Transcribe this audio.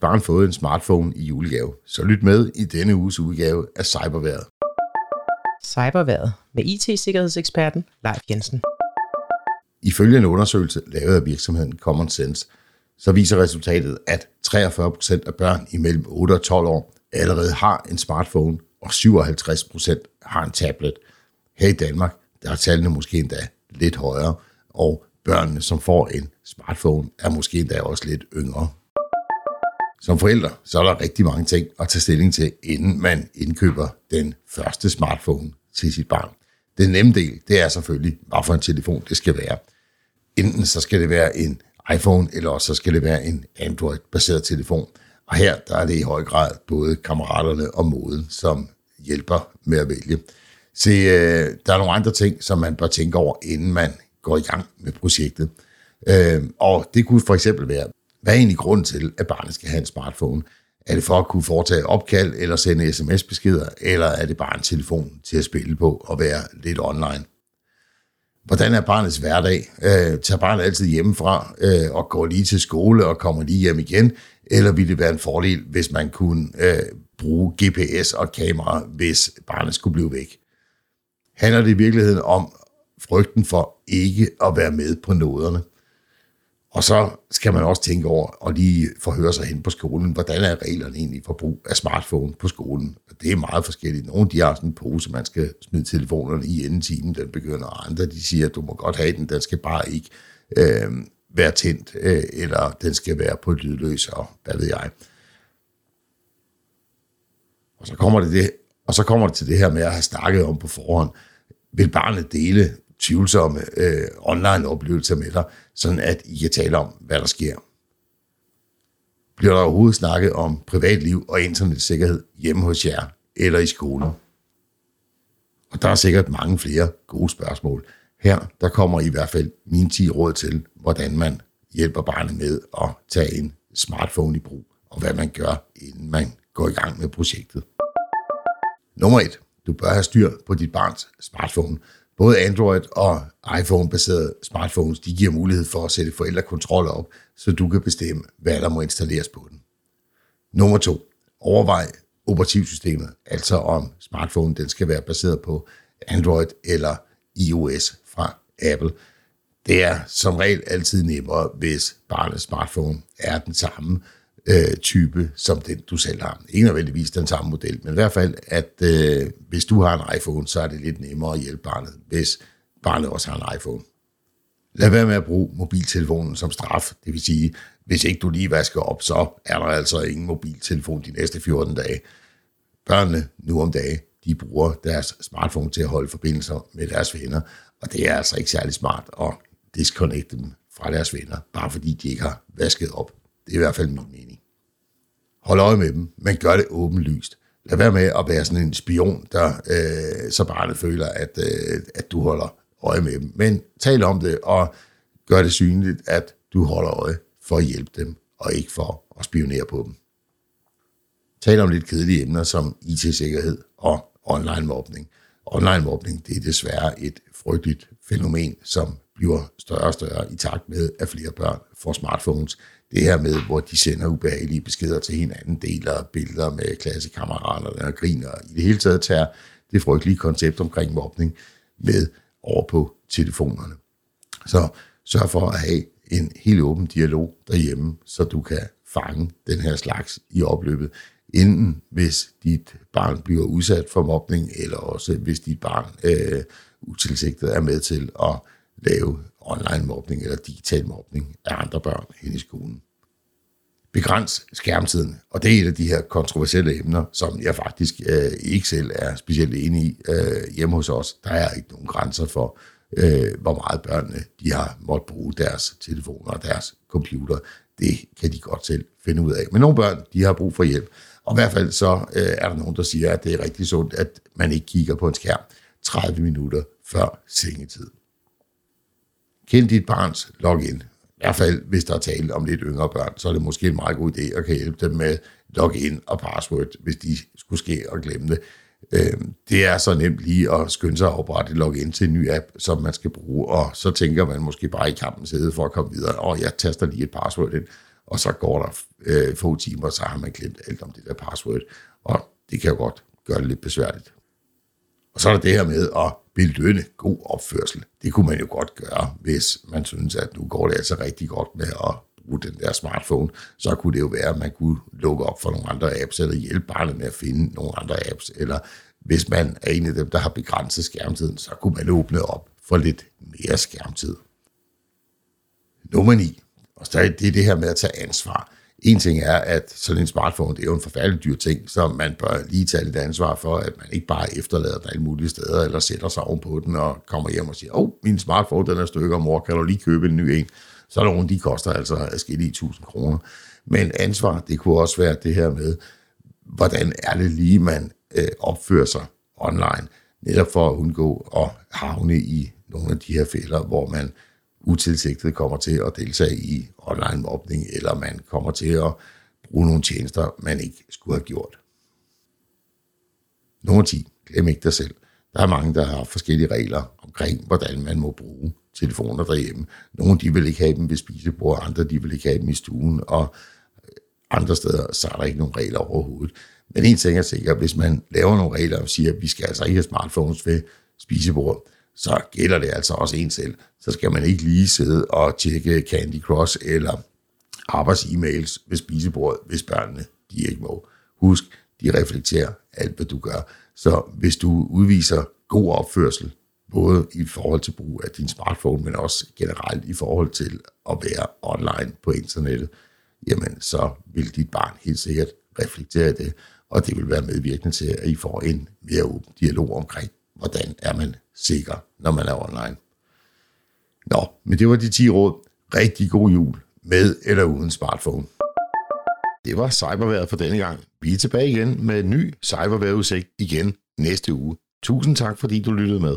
barn fået en smartphone i julegave, så lyt med i denne uges udgave af Cyberværet. Cyberværet med IT-sikkerhedseksperten Leif Jensen. Ifølge en undersøgelse lavet af virksomheden Common Sense, så viser resultatet, at 43% af børn imellem 8 og 12 år allerede har en smartphone, og 57% har en tablet. Her i Danmark, der er tallene måske endda lidt højere, og børnene, som får en smartphone, er måske endda også lidt yngre. Som forældre, så er der rigtig mange ting at tage stilling til, inden man indkøber den første smartphone til sit barn. Den nemme del, det er selvfølgelig, hvad for en telefon det skal være. Enten så skal det være en iPhone, eller også så skal det være en Android-baseret telefon. Og her der er det i høj grad både kammeraterne og moden, som hjælper med at vælge. Se, øh, der er nogle andre ting, som man bør tænke over, inden man går i gang med projektet. Øh, og det kunne for eksempel være, hvad er egentlig grunden til, at barnet skal have en smartphone? Er det for at kunne foretage opkald eller sende sms-beskeder, eller er det bare en telefon til at spille på og være lidt online? Hvordan er barnets hverdag? Øh, tager barnet altid hjemmefra øh, og går lige til skole og kommer lige hjem igen? Eller ville det være en fordel, hvis man kunne øh, bruge GPS og kamera, hvis barnet skulle blive væk? Handler det i virkeligheden om frygten for ikke at være med på noderne? Og så skal man også tænke over og lige forhøre sig hen på skolen, hvordan er reglerne egentlig for brug af smartphone på skolen. Det er meget forskelligt. Nogle de har sådan en pose, man skal smide telefonerne i inden timen, den begynder, og andre de siger, at du må godt have den, den skal bare ikke øh, være tændt, øh, eller den skal være på lydløs, og hvad ved jeg. Og så kommer det, det og så kommer det til det her med at have snakket om på forhånd, vil barnet dele tvivlsomme øh, online-oplevelser med dig, sådan at I kan tale om, hvad der sker. Bliver der overhovedet snakket om privatliv og internetsikkerhed hjemme hos jer eller i skolen? Og der er sikkert mange flere gode spørgsmål. Her der kommer i hvert fald mine 10 råd til, hvordan man hjælper barnet med at tage en smartphone i brug, og hvad man gør, inden man går i gang med projektet. Nummer 1. Du bør have styr på dit barns smartphone, Både Android og iPhone-baserede smartphones, de giver mulighed for at sætte forældrekontroller op, så du kan bestemme, hvad der må installeres på den. Nummer to. Overvej operativsystemet, altså om smartphone den skal være baseret på Android eller iOS fra Apple. Det er som regel altid nemmere, hvis barnets smartphone er den samme, øh, type som den, du selv har. Ikke nødvendigvis den samme model, men i hvert fald, at øh, hvis du har en iPhone, så er det lidt nemmere at hjælpe barnet, hvis barnet også har en iPhone. Lad være med at bruge mobiltelefonen som straf. Det vil sige, hvis ikke du lige vasker op, så er der altså ingen mobiltelefon de næste 14 dage. Børnene nu om dagen, de bruger deres smartphone til at holde forbindelser med deres venner, og det er altså ikke særlig smart at disconnecte dem fra deres venner, bare fordi de ikke har vasket op. Det er i hvert fald min mening. Hold øje med dem, men gør det åbenlyst. Lad være med at være sådan en spion, der øh, så barnet føler, at, øh, at du holder øje med dem. Men tal om det, og gør det synligt, at du holder øje for at hjælpe dem, og ikke for at spionere på dem. Tal om lidt kedelige emner som IT-sikkerhed og online mobning. Online mobning, det er desværre et frygteligt fænomen, som bliver større og større i takt med, at flere børn får smartphones det her med, hvor de sender ubehagelige beskeder til hinanden, deler billeder med klassekammeraterne og griner, i det hele taget tager det frygtelige koncept omkring mobning med over på telefonerne. Så sørg for at have en helt åben dialog derhjemme, så du kan fange den her slags i opløbet, enten hvis dit barn bliver udsat for mobning, eller også hvis dit barn øh, utilsigtet er med til at lave online mobning eller digital mobning af andre børn hen i skolen. Begræns skærmtiden, og det er et af de her kontroversielle emner, som jeg faktisk øh, ikke selv er specielt enig i øh, hjemme hos os. Der er ikke nogen grænser for, øh, hvor meget børnene de har måttet bruge deres telefoner og deres computer. Det kan de godt selv finde ud af. Men nogle børn, de har brug for hjælp. Og i hvert fald så øh, er der nogen, der siger, at det er rigtig sundt, at man ikke kigger på en skærm 30 minutter før sengetid. Kend dit barns login. I hvert fald, hvis der er tale om lidt yngre børn, så er det måske en meget god idé at kan hjælpe dem med login og password, hvis de skulle ske og glemme det. Øhm, det er så nemt lige at skynde sig at oprette login til en ny app, som man skal bruge, og så tænker man måske bare i kampen sidde for at komme videre, og jeg taster lige et password ind, og så går der øh, få timer, så har man glemt alt om det der password, og det kan jo godt gøre det lidt besværligt. Og så er der det her med at belønne god opførsel. Det kunne man jo godt gøre, hvis man synes, at nu går det altså rigtig godt med at bruge den der smartphone. Så kunne det jo være, at man kunne lukke op for nogle andre apps, eller hjælpe barnet med at finde nogle andre apps, eller hvis man er en af dem, der har begrænset skærmtiden, så kunne man åbne op for lidt mere skærmtid. Nummer 9. Og så er det det her med at tage ansvar. En ting er, at sådan en smartphone, det er jo en forfærdelig dyr ting, så man bør lige tage lidt ansvar for, at man ikke bare efterlader den alle mulige steder, eller sætter sig ovenpå den og kommer hjem og siger, åh, oh, min smartphone den er stykker, mor, kan du lige købe en ny en? Så er der nogle, de koster altså adskillige tusind kroner. Men ansvar, det kunne også være det her med, hvordan er det lige, man øh, opfører sig online, netop for at undgå at havne i nogle af de her fælder, hvor man utilsigtet kommer til at deltage i online mobning, eller man kommer til at bruge nogle tjenester, man ikke skulle have gjort. Nummer 10. Glem ikke dig selv. Der er mange, der har forskellige regler omkring, hvordan man må bruge telefoner derhjemme. Nogle de vil ikke have dem ved spisebordet, andre de vil ikke have dem i stuen, og øh, andre steder så er der ikke nogen regler overhovedet. Men en ting er sikkert, hvis man laver nogle regler og siger, at vi skal altså ikke have smartphones ved spisebordet, så gælder det altså også en selv. Så skal man ikke lige sidde og tjekke Candy Crush eller arbejds-e-mails ved spisebordet, hvis børnene de ikke må. Husk, de reflekterer alt, hvad du gør. Så hvis du udviser god opførsel, både i forhold til brug af din smartphone, men også generelt i forhold til at være online på internettet, jamen så vil dit barn helt sikkert reflektere det, og det vil være medvirkende til, at I får en mere åben dialog omkring, hvordan er man sikker, når man er online. Nå, men det var de 10 råd. Rigtig god jul, med eller uden smartphone. Det var cyberværet for denne gang. Vi er tilbage igen med en ny cyberværetudsigt igen næste uge. Tusind tak, fordi du lyttede med.